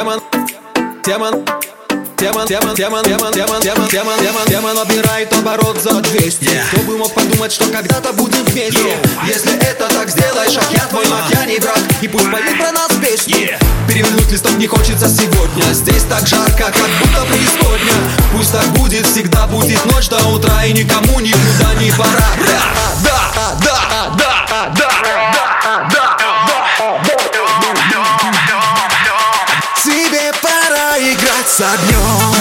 Тема Тема, тема, тема, тема, тема, тема, тема, тема, тема набирает оборот за 200 Yeah. Кто бы мог подумать, что когда-то будем вместе Yo. Если это так сделаешь, а я твой маг, я не враг И пусть поет про нас песню Yeah. Перевернуть листок не хочется сегодня Здесь так жарко, как будто преисподня Пусть так будет, всегда будет ночь до утра И никому не с огнем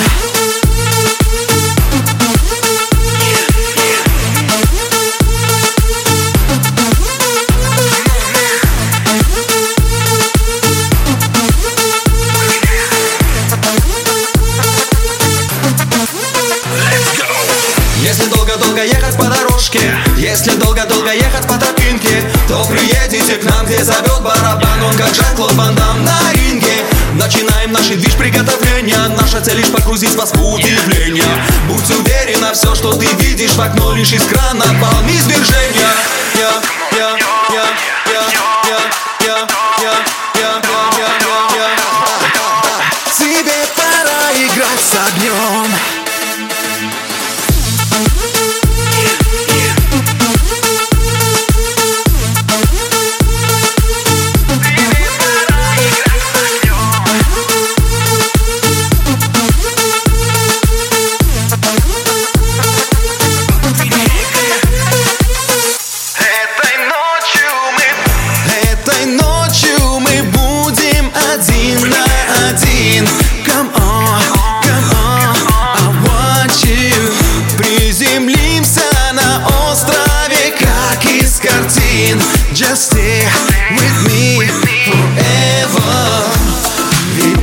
Если долго-долго ехать по дорожке Если долго-долго ехать по тропинке То приедете к нам, где зовет барабан. Он как Жан-Клод Ван Дам на ринге. Начинаем наши движ приготовления Наша цель лишь погрузить вас в удивление. Будь уверена, все, что ты видишь в окно Лишь из крана волны извержения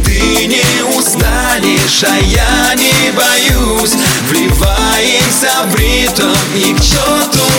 Ты не устанешь, а я не боюсь. Вливаемся в ритм и к черту